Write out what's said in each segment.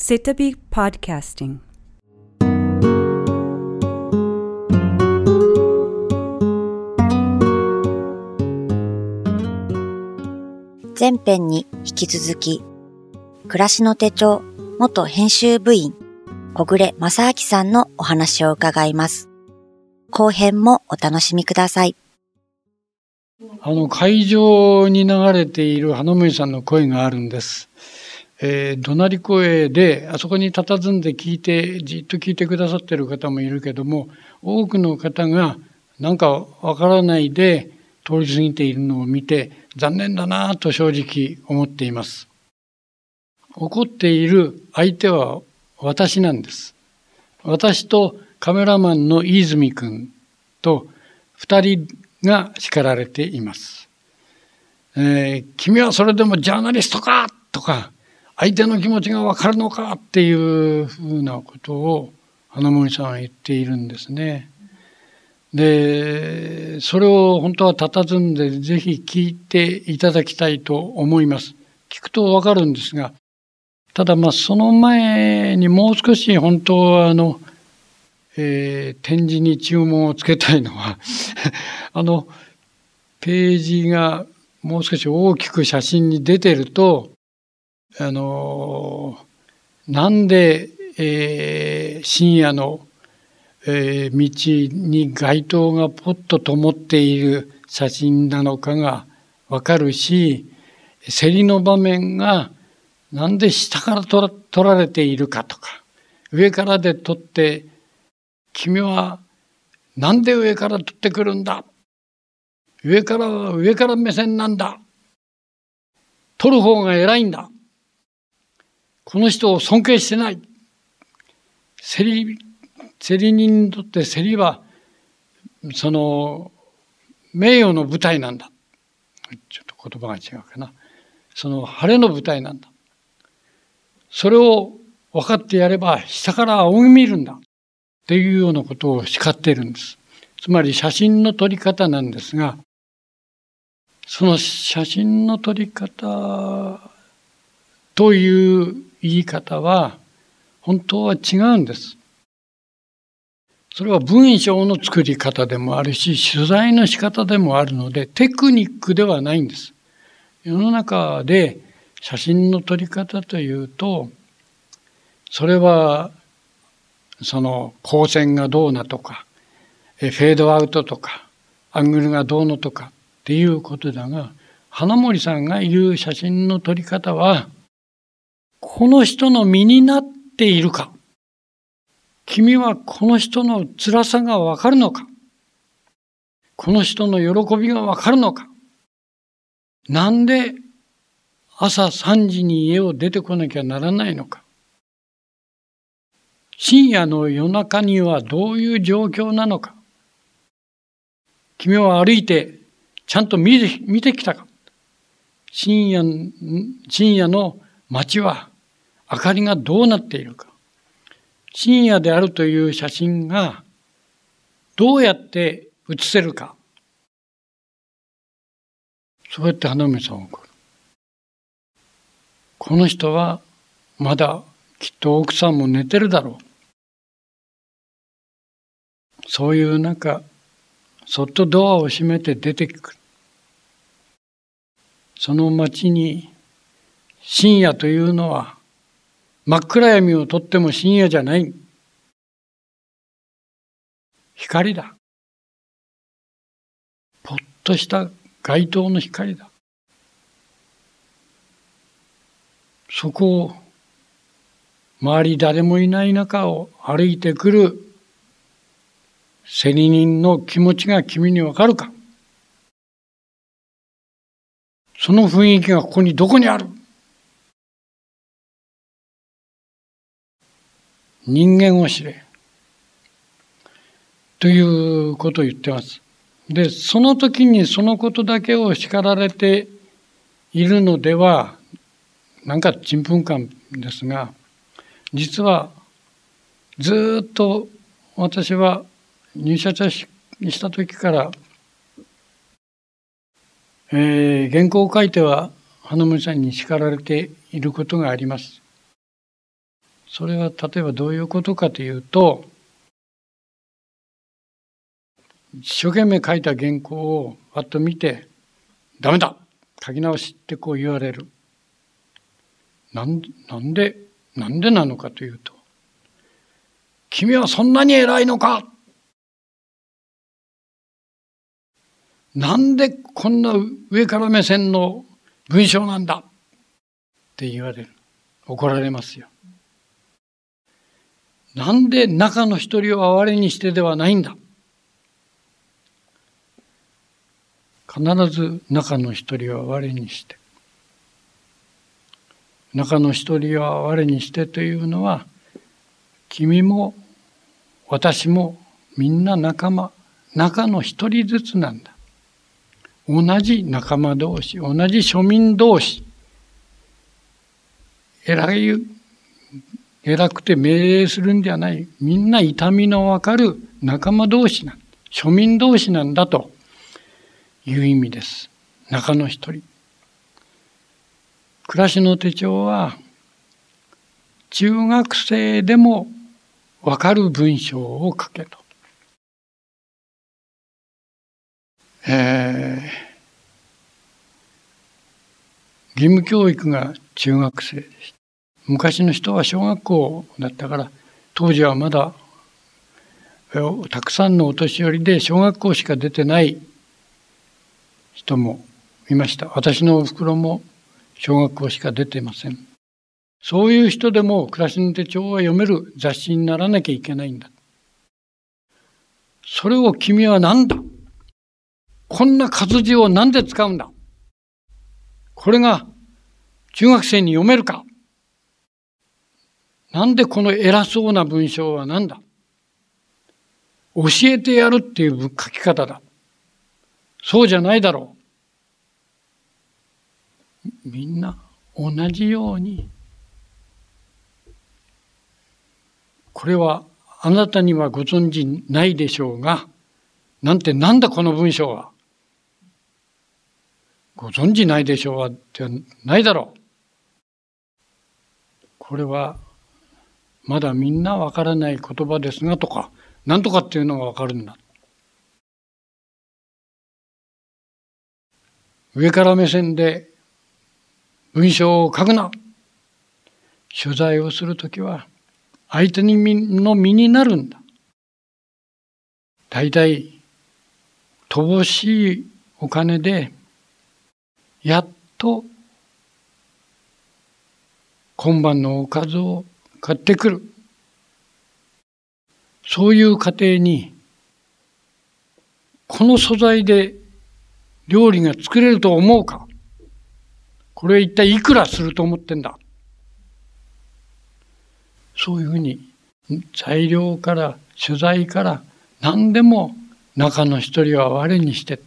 Sitabi Podcasting 前編に引き続き、暮らしの手帳元編集部員、小暮正明さんのお話を伺います。後編もお楽しみください。あの会場に流れている花森さんの声があるんです。えー怒鳴り声であそこに佇んで聞いてじっと聞いてくださってる方もいるけども多くの方がなんかわからないで通り過ぎているのを見て残念だなと正直思っています。怒っている相手は私なんです。私とカメラマンの飯泉君と二人が叱られています。えー君はそれでもジャーナリストかとか、相手の気持ちがわかるのかっていうふうなことを花森さんは言っているんですね。で、それを本当は佇んでぜひ聞いていただきたいと思います。聞くとわかるんですが、ただまあその前にもう少し本当はあの、えー展示に注文をつけたいのは あのページがもう少し大きく写真に出てるとあのなんで、えー深夜の、えー道に街灯がポッと灯っている写真なのかがわかるし競りの場面がなんで下から撮られているかとか上からで撮って君はなんで上から撮ってくるんだ？上からは上から目線なんだ？撮る方が偉いんだ？この人を尊敬してない。競り競り人にとって競りはその名誉の舞台なんだ。ちょっと言葉が違うかな。その晴れの舞台なんだ。それを分かってやれば下から仰ぎ見るんだ。っていうようなことを叱っているんです。つまり写真の撮り方なんですが、その写真の撮り方という言い方は本当は違うんです。それは文章の作り方でもあるし、取材の仕方でもあるので、テクニックではないんです。世の中で写真の撮り方というと、それはその光線がどうなとか、フェードアウトとか、アングルがどうのとかっていうことだが、花森さんが言う写真の撮り方は、この人の身になっているか。君はこの人の辛さがわかるのか。この人の喜びがわかるのか。なんで朝3時に家を出てこなきゃならないのか。深夜の夜中にはどういう状況なのか。君は歩いてちゃんと見て見てきたか。深夜深夜の街は明かりがどうなっているか。深夜であるという写真がどうやって写せるか。そうやって花見さんは怒る。この人はまだきっと奥さんも寝てるだろう。そういう中、そっとドアを閉めて出てくる。その街に深夜というのは真っ暗闇をとっても深夜じゃない。光だ。ぽっとした街灯の光だ。そこを周り誰もいない中を歩いてくる競り人の気持ちが君にわかるかその雰囲気がここにどこにある人間を知れ。ということを言ってます。で、その時にそのことだけを叱られているのでは、なんかちんぷんかんですが、実はずっと私は入社者した時から、えー、原稿を書いては花森さんに叱られていることがあります。それは例えばどういうことかというと、一生懸命書いた原稿をあっと見て、ダメだ書き直しってこう言われる。なんなんで、なんでなのかというと、君はそんなに偉いのかなんでこんな上から目線の文章なんだって言われる。怒られますよ。なんで中の一人を哀れにしてではないんだ？必ず中の一人を哀れにして。中の一人を哀れにしてというのは、君も私もみんな仲間、中の一人ずつなんだ。同じ仲間同士、同じ庶民同士、偉い、偉くて命令するんじゃない。みんな痛みのわかる仲間同士なん。庶民同士なんだという意味です。中の一人。暮らしの手帳は、中学生でもわかる文章を書けと。えー、義務教育が中学生でした。昔の人は小学校だったから、当時はまだたくさんのお年寄りで小学校しか出てない人もいました。私のお袋も小学校しか出てません。そういう人でも暮らしの手帳は読める雑誌にならなきゃいけないんだ。それを君は何だ？こんな活字を何で使うんだ？これが中学生に読めるか？なんでこの偉そうな文章は何だ？教えてやるっていう書き方だ。そうじゃないだろう。みんな同じようにこれはあなたにはご存知ないでしょうが、なんてなんだこの文章は。ご存知ないでしょうはってないだろう。これはまだみんなわからない言葉ですがとか、なんとかっていうのがわかるんだ。上から目線で文章を書くな。取材をするときは相手の身になるんだ。大体、乏しいお金で、やっと今晩のおかずを買ってくる。そういう家庭に、この素材で料理が作れると思うかこれ一体いくらすると思ってんだそういうふうに材料から取材から何でも中の一人は我にして。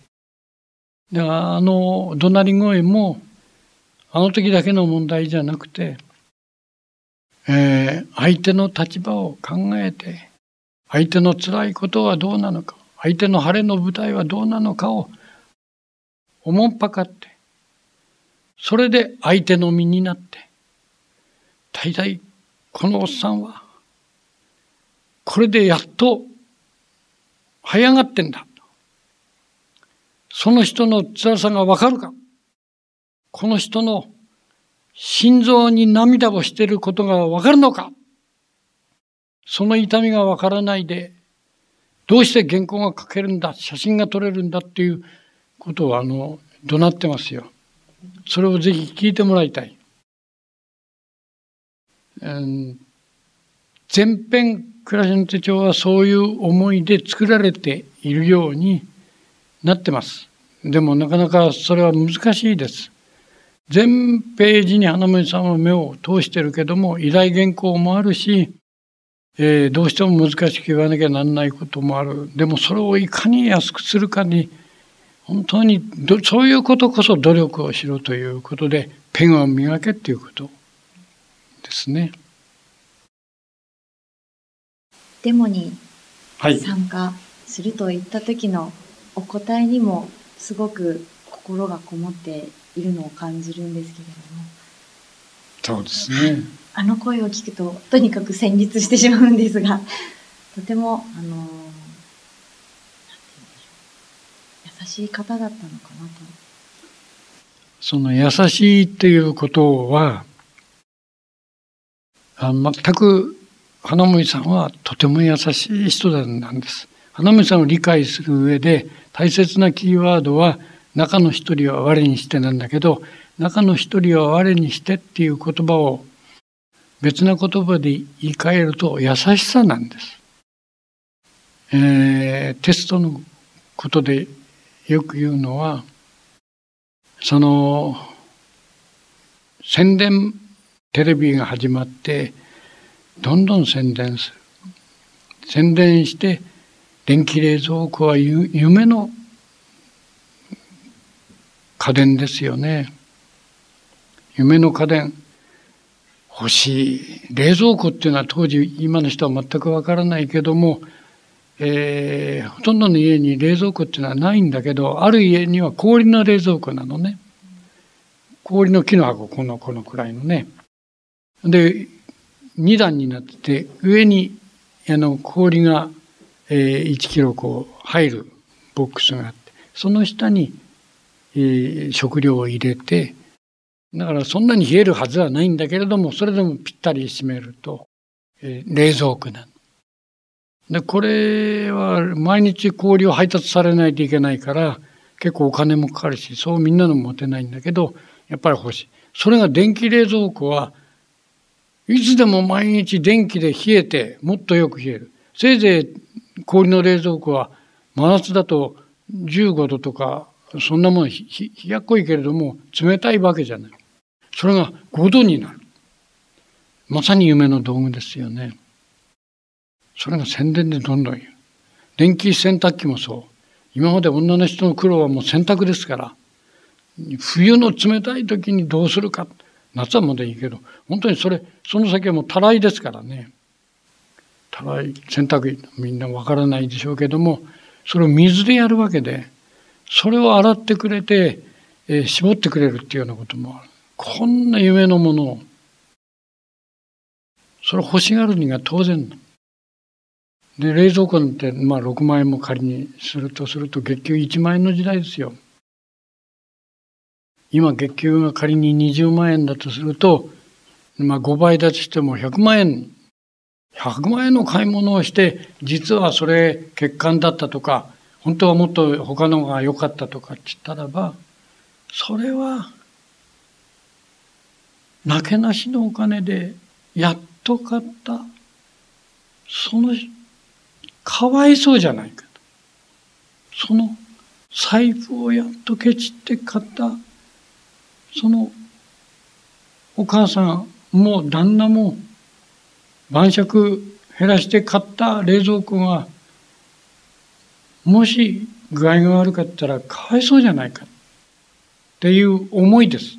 であの怒鳴り声もあの時だけの問題じゃなくて、えー、相手の立場を考えて相手の辛いことはどうなのか相手の晴れの舞台はどうなのかを思っぱかってそれで相手の身になって大体このおっさんは、これでやっと、這い上がってんだ。その人の辛さがわかるかこの人の心臓に涙をしていることがわかるのか？その痛みがわからないで、どうして原稿が書けるんだ、写真が撮れるんだっていうことをあの、怒鳴ってますよ。それをぜひ聞いてもらいたい。全編暮らしの手帳はそういう思いで作られているようになってます。でもなかなかそれは難しいです。全ページに花森さんは目を通してるけども依頼原稿もあるし、えー、どうしても難しく言わなきゃなんないこともある。でもそれをいかに安くするかに本当にそういうことこそ努力をしろということでペンを磨けっていうことですね。デモに参加するといった時のお答えにもすごく心がこもっているのを感じるんですけれそうですね。あの声を聞くと、とにかく戦慄してしまうんですが、とても、あの、優しい方だったのかなと。その優しいっていうことは、あ全く花森さんはとても優しい人なんです。花森さんを理解する上で大切なキーワードは中の一人は我にしてなんだけど中の一人は我にしてっていう言葉を別な言葉で言い換えると優しさなんです。えー、テストのことでよく言うのはその宣伝テレビが始まってどんどん宣伝する。宣伝して電気冷蔵庫は夢の家電ですよね。夢の家電。欲しい。冷蔵庫っていうのは当時今の人は全くわからないけども、えー、ほとんどの家に冷蔵庫っていうのはないんだけど、ある家には氷の冷蔵庫なのね。氷の木の箱、この、このくらいのね。で、2段になってて、上にあの氷が、えー、1キロこう入るボックスがあって、その下に、え、食料を入れて、だからそんなに冷えるはずはないんだけれども、それでもぴったり閉めると、え、冷蔵庫なの。で、これは毎日氷を配達されないといけないから、結構お金もかかるし、そうみんなの持てないんだけど、やっぱり欲しい。それが電気冷蔵庫はいつでも毎日電気で冷えてもっとよく冷える。せいぜい氷の冷蔵庫は真夏だと15度とかそんなもんひやっこいけれども冷たいわけじゃない。それが5度になる。まさに夢の道具ですよね。それが宣伝でどんどん言う。電気洗濯機もそう。今まで女の人の苦労はもう洗濯ですから。冬の冷たい時にどうするか。夏はまだいいけど、本当にそれ、その先はもうたらいですからね。たらい、洗濯機、みんなわからないでしょうけども、それを水でやるわけで、それを洗ってくれて、えー、絞ってくれるっていうようなこともある。こんな夢のものを、それ欲しがるには当然で、冷蔵庫なんて、まあ6万円も仮にするとすると、月給1万円の時代ですよ。今月給が仮に20万円だとすると、まあ5倍だとしても100万円、100万円の買い物をして、実はそれ欠陥だったとか、本当はもっと他のが良かったとかって言ったらば、それは、なけなしのお金でやっと買った、その、かわいそうじゃないかと。その財布をやっとケチって買ったそのお母さんも旦那も晩酌減らして買った冷蔵庫がもし具合が悪かったらかわいそうじゃないかっていう思いです。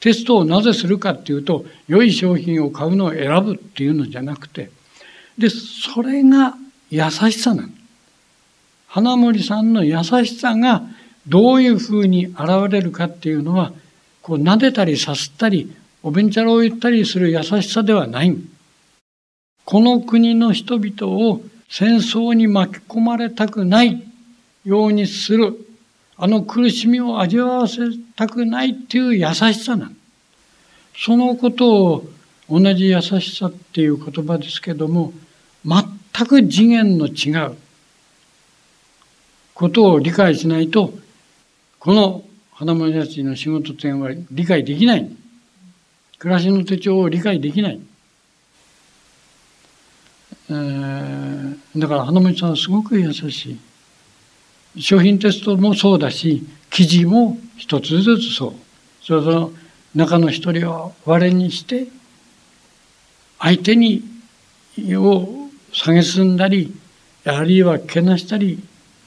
テストをなぜするかっていうと良い商品を買うのを選ぶっていうのじゃなくてでそれが優しさなの。花森さんの優しさがどういうふうに現れるかっていうのはこう撫でたりさすったり、おべんちゃらを言ったりする優しさではない。この国の人々を戦争に巻き込まれたくないようにする。あの苦しみを味わわせたくないっていう優しさなの。そのことを同じ優しさっていう言葉ですけども、全く次元の違うことを理解しないと、この花森たちの仕事点は理解できない。暮らしの手帳を理解できない。えー、だから花森さんはすごく優しい。商品テストもそうだし、記事も一つずつそう。それぞれ中の一人を我にして、相手に、を蔑んだり、あるいはけなしたり、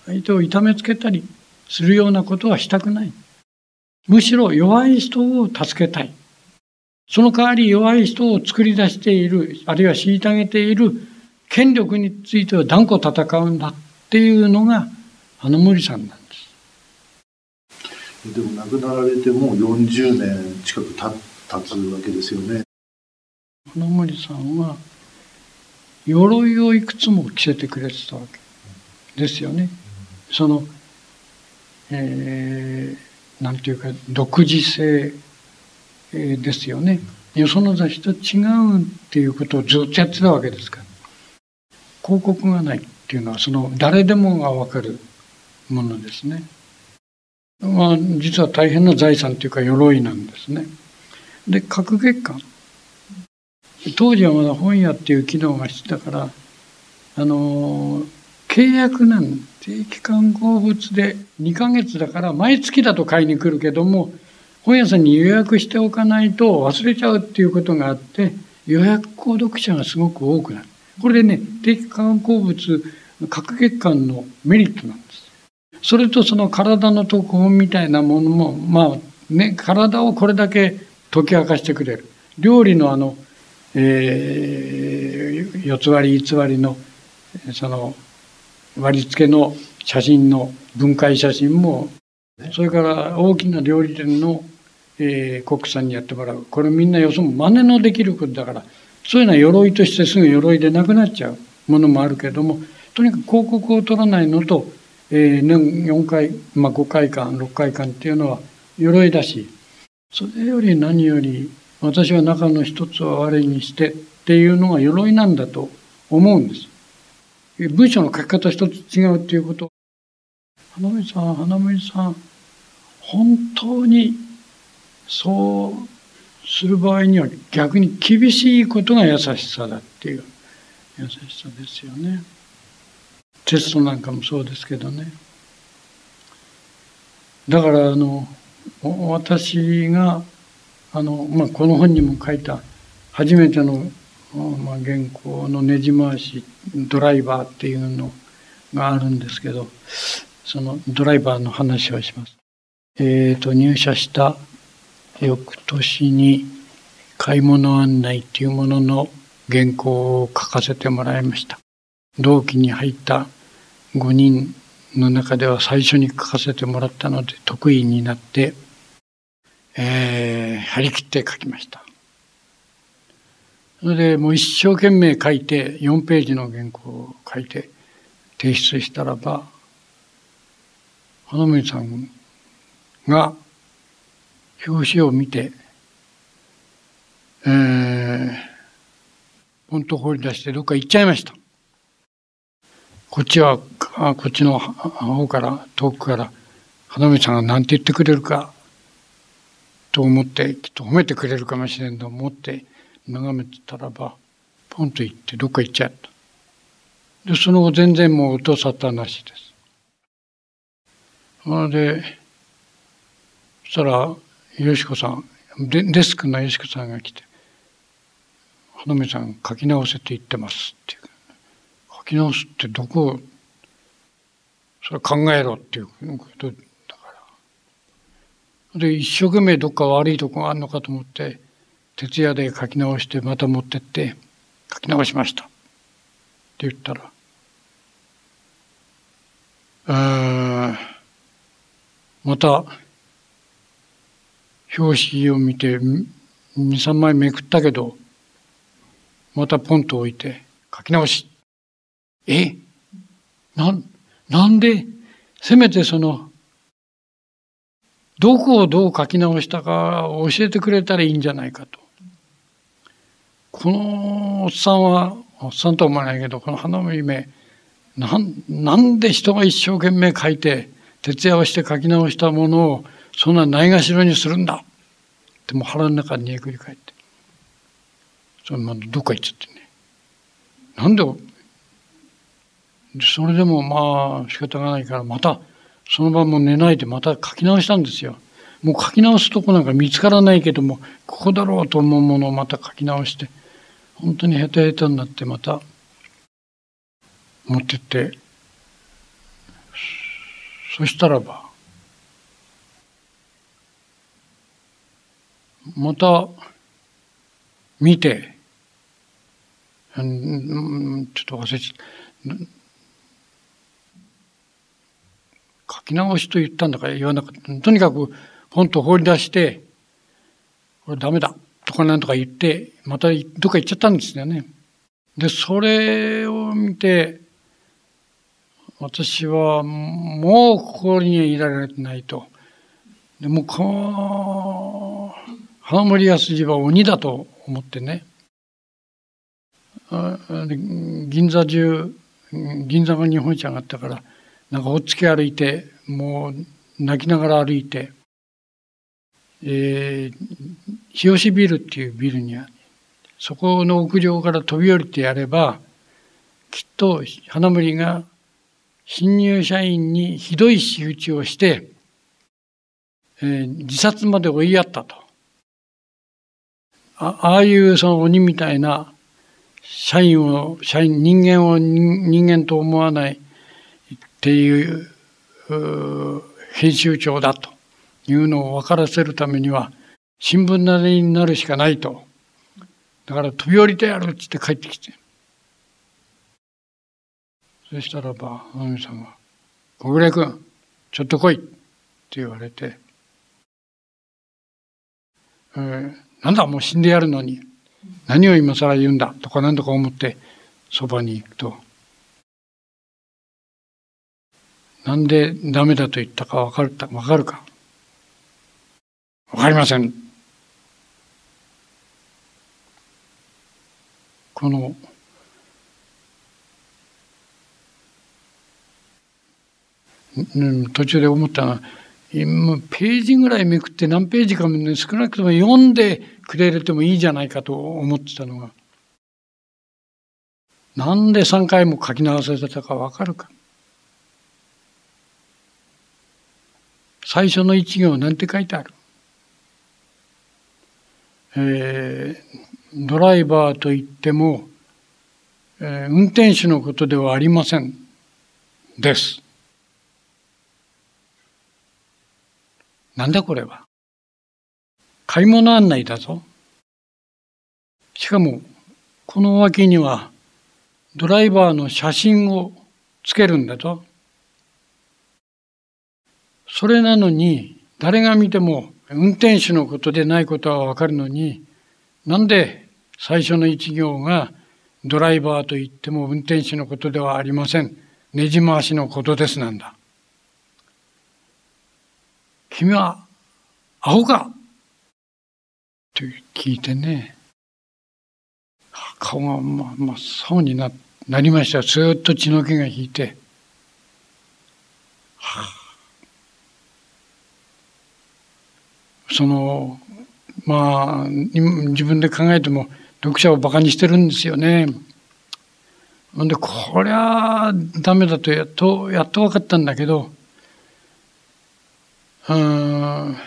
相手を痛めつけたりするようなことはしたくない。むしろ弱い人を助けたい。その代わり弱い人を作り出している、あるいは虐げている権力については断固戦うんだっていうのが花森さんなんです。でも亡くなられてもう40年近く経つわけですよね。花森さんは鎧をいくつも着せてくれてたわけですよね。その、えー、なんていうか独自性、えー、ですよね。よその雑誌と違うっていうことをずっとやってたわけですから。広告がないっていうのはその誰でもがわかるものですね。まあ実は大変な財産というか鎧なんですね。で各月間当時はまだ本屋っていう機能がしてたからあの契約なん定期刊行物で2ヶ月だから毎月だと買いに来るけども本屋さんに予約しておかないと忘れちゃうっていうことがあって予約購読者がすごく多くなる。これでね定期刊行物各月間のメリットなんです。それとその体の特本みたいなものもまあね体をこれだけ解き明かしてくれる。料理のあのえー、四つ割り偽りのその割り付けの写真の分解写真もそれから大きな料理店の、えー、コックさんにやってもらうこれみんなよそも真似のできることだからそういうのは鎧としてすぐ鎧でなくなっちゃうものもあるけれどもとにかく広告を取らないのと、えー、年4回、まあ、5回間6回間っていうのは鎧だしそれより何より私は中の一つを我にしてっていうのが鎧なんだと思うんです。文章の書き方一つ違うっていうこと。花森さん、花森さん、本当にそうする場合には逆に厳しいことが優しさだっていう優しさですよね。テストなんかもそうですけどね。だからあの私があの、まあ、この本にも書いた初めての、まあ、原稿のねじ回しドライバーっていうのがあるんですけどそのドライバーの話をします。えーと、入社した翌年に買い物案内っていうものの原稿を書かせてもらいました。同期に入った5人の中では最初に書かせてもらったので得意になってえー、張り切って書きました。それでもう一生懸命書いて、4ページの原稿を書いて提出したらば、花森さんが表紙を見て、えー、ポンと放り出してどっか行っちゃいました。こっちは、こっちの方から、遠くから、花森さんが何て言ってくれるかと思ってきっと褒めてくれるかもしれんと思って眺めてたらばポンと行ってどっか行っちゃった。でその後全然もう音沙汰なしです。それでそしたらよしこさんデデスクのよしこさんが来て「花見さん書き直せって言ってます」っていう。書き直すってどこをそれ考えろっていうことで一生懸命どっか悪いとこがあるのかと思って徹夜で書き直してまた持ってって書き直しました。って言ったらあまた表紙を見て23枚めくったけどまたポンと置いて書き直しえ？ななんでせめてそのどこをどう書き直したか教えてくれたらいいんじゃないかと。このおっさんは、おっさんとは思わないけど、この花の夢、なんなんで人が一生懸命書いて、徹夜をして書き直したものを、そんなないがしろにするんだってもう腹の中にえくり返って。そのままどっか行っちゃってね。なんで、それでもまあ仕方がないからまたその場も寝ないでまた書き直したんですよ。もう書き直すとこなんか見つからないけども、ここだろうと思うものをまた書き直して、本当にヘタヘタになってまた持ってって、そしたらば、また見て、ちょっと忘れちゃった。書き直しと言ったんだから言わなかった。とにかく本と放り出して、これダメだ。とかなんとか言って、またどっか行っちゃったんですよね。で、それを見て、私はもうここにいられないと。でもこ花森康次は鬼だと思ってね。銀座中、銀座が日本一上がったから、なんかおっつけ歩いて、もう泣きながら歩いて、えー、日吉ビルっていうビルには、そこの屋上から飛び降りてやれば、きっと花森が新入社員にひどい仕打ちをして、えー、自殺まで追いやったと。あああいうその鬼みたいな社員を、社員、人間を人間と思わないっていう編集長だというのを分からせるためには新聞なりになるしかないと。だから飛び降りてやるってって帰ってきて。そしたらば、花見さんが、小暮君、ちょっと来いって言われて、えー、なんだもう死んでやるのに、何を今更言うんだとか何とか思ってそばに行くと、なんでダメだと言ったかわかるかわかるか。わかりません。この途中で思ったのはページぐらいめくって何ページかも、ね、少なくとも読んでくれてもいいじゃないかと思ってたのがなんで3回も書き直させたかわかるか最初の一行なんて書いてあるえー、ドライバーといっても、えー、運転手のことではありません。です。なんだこれは。買い物案内だぞ。しかも、この脇には、ドライバーの写真をつけるんだと。それなのに、誰が見ても運転手のことでないことはわかるのに、なんで最初の一行がドライバーと言っても運転手のことではありません。ねじ回しのことですなんだ。君は、アホか？と聞いてね、顔が真っ青にななりました。ずっと血の気が引いて、その、まあ、自分で考えても読者を馬鹿にしてるんですよね。ほんで、こりゃダメだとやっと、やっと分かったんだけど、うん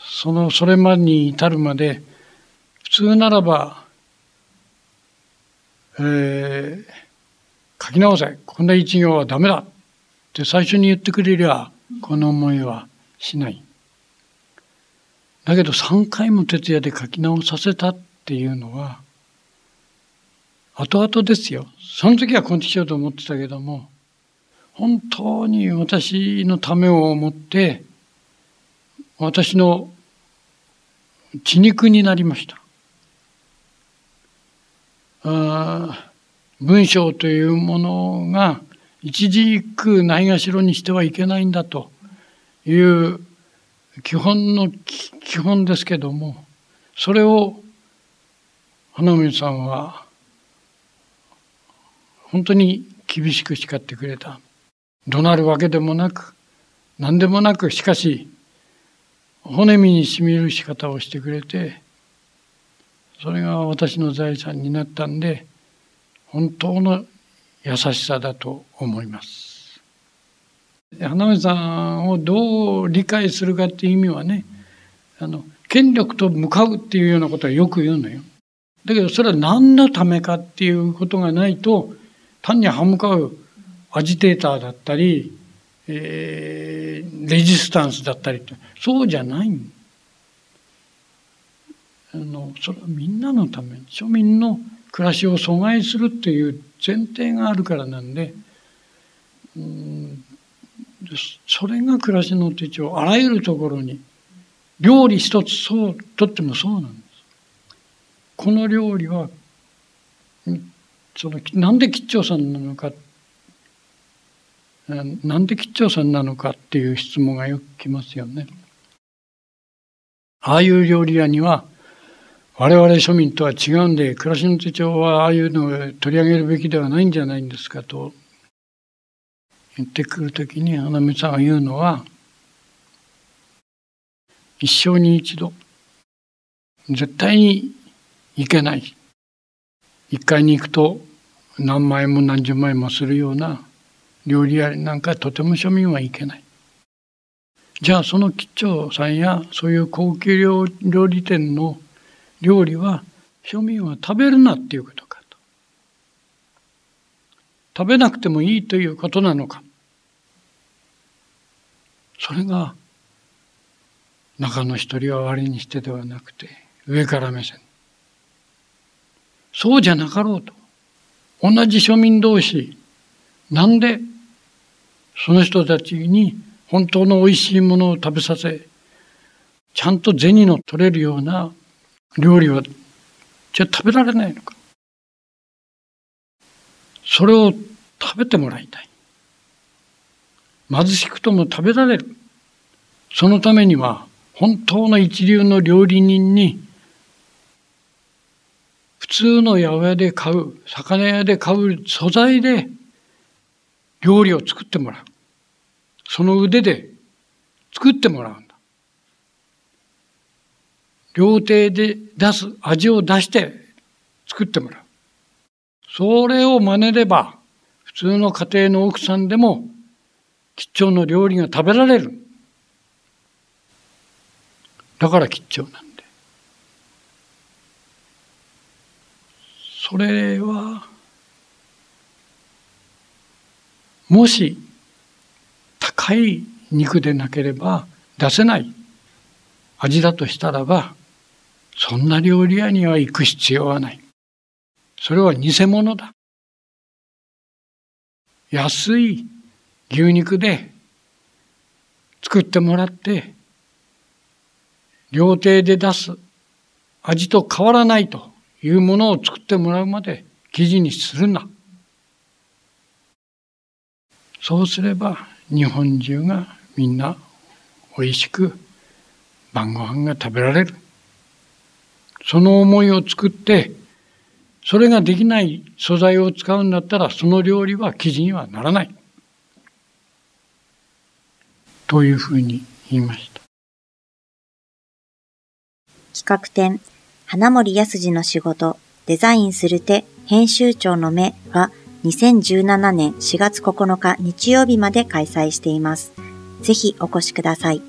そのそれまでに至るまで普通ならば、えー、書き直せこんな一行はダメだって最初に言ってくれりゃこの思いはしない。だけど3回も徹夜で書き直させたっていうのは後々ですよ。その時はこんにしようと思ってたけども本当に私のためを思って私の血肉になりました。あ文章というものが一字一句ないがしろにしてはいけないんだという基本の基本ですけどもそれを花見さんは本当に厳しく叱ってくれた。怒鳴るわけでもなく何でもなくしかし骨身にしみる仕方をしてくれてそれが私の財産になったんで本当の優しさだと思います。花見さんをどう理解するかっていう意味はねあの権力と向かうっていうようなことはよく言うのよ。だけどそれは何のためかっていうことがないと単に歯向かうアジテーターだったりえー、レジスタンスだったりってそうじゃないあのそれはみんなのため庶民の暮らしを阻害するっていう前提があるからなんでうんそれが暮らしの手帳あらゆるところに料理一つそうとってもそうなんです。この料理は、その、なんで吉兆さんなのか、なんで吉兆さんなのかっていう質問がよく来ますよね。ああいう料理屋には、我々庶民とは違うんで、暮らしの手帳はああいうのを取り上げるべきではないんじゃないんですかと言ってくるときに、花見さんが言うのは、一生に一度、絶対に行けない。一回に行くと何万円も何十万円もするような料理屋なんかとても庶民はいけない。じゃあその吉兆さんやそういう高級料理店の料理は庶民は食べるなっていうことかと。食べなくてもいいということなのか。それが中の一人は割にしてではなくて上から目線。そうじゃなかろうと。同じ庶民同士、なんでその人たちに本当の美味しいものを食べさせ、ちゃんと銭の取れるような料理は、じゃ食べられないのか。それを食べてもらいたい。貧しくとも食べられる。そのためには、本当の一流の料理人に、普通の八百屋で買う、魚屋で買う素材で料理を作ってもらう。その腕で作ってもらうんだ。料亭で出す、味を出して作ってもらう。それを真似れば、普通の家庭の奥さんでも、吉兆の料理が食べられる。だから吉兆なんで。それは、もし高い肉でなければ出せない味だとしたらば、そんな料理屋には行く必要はない。それは偽物だ。安い牛肉で作ってもらって、料亭で出す味と変わらないというものを作ってもらうまで記事にするな。そうすれば日本中がみんな美味しく晩ご飯が食べられる。その思いを作って、それができない素材を使うんだったら、その料理は記事にはならない。というふうに言いました。企画展、花森康二の仕事、デザインする手、編集長の目は、2017年4月9日日曜日まで開催しています。ぜひお越しください。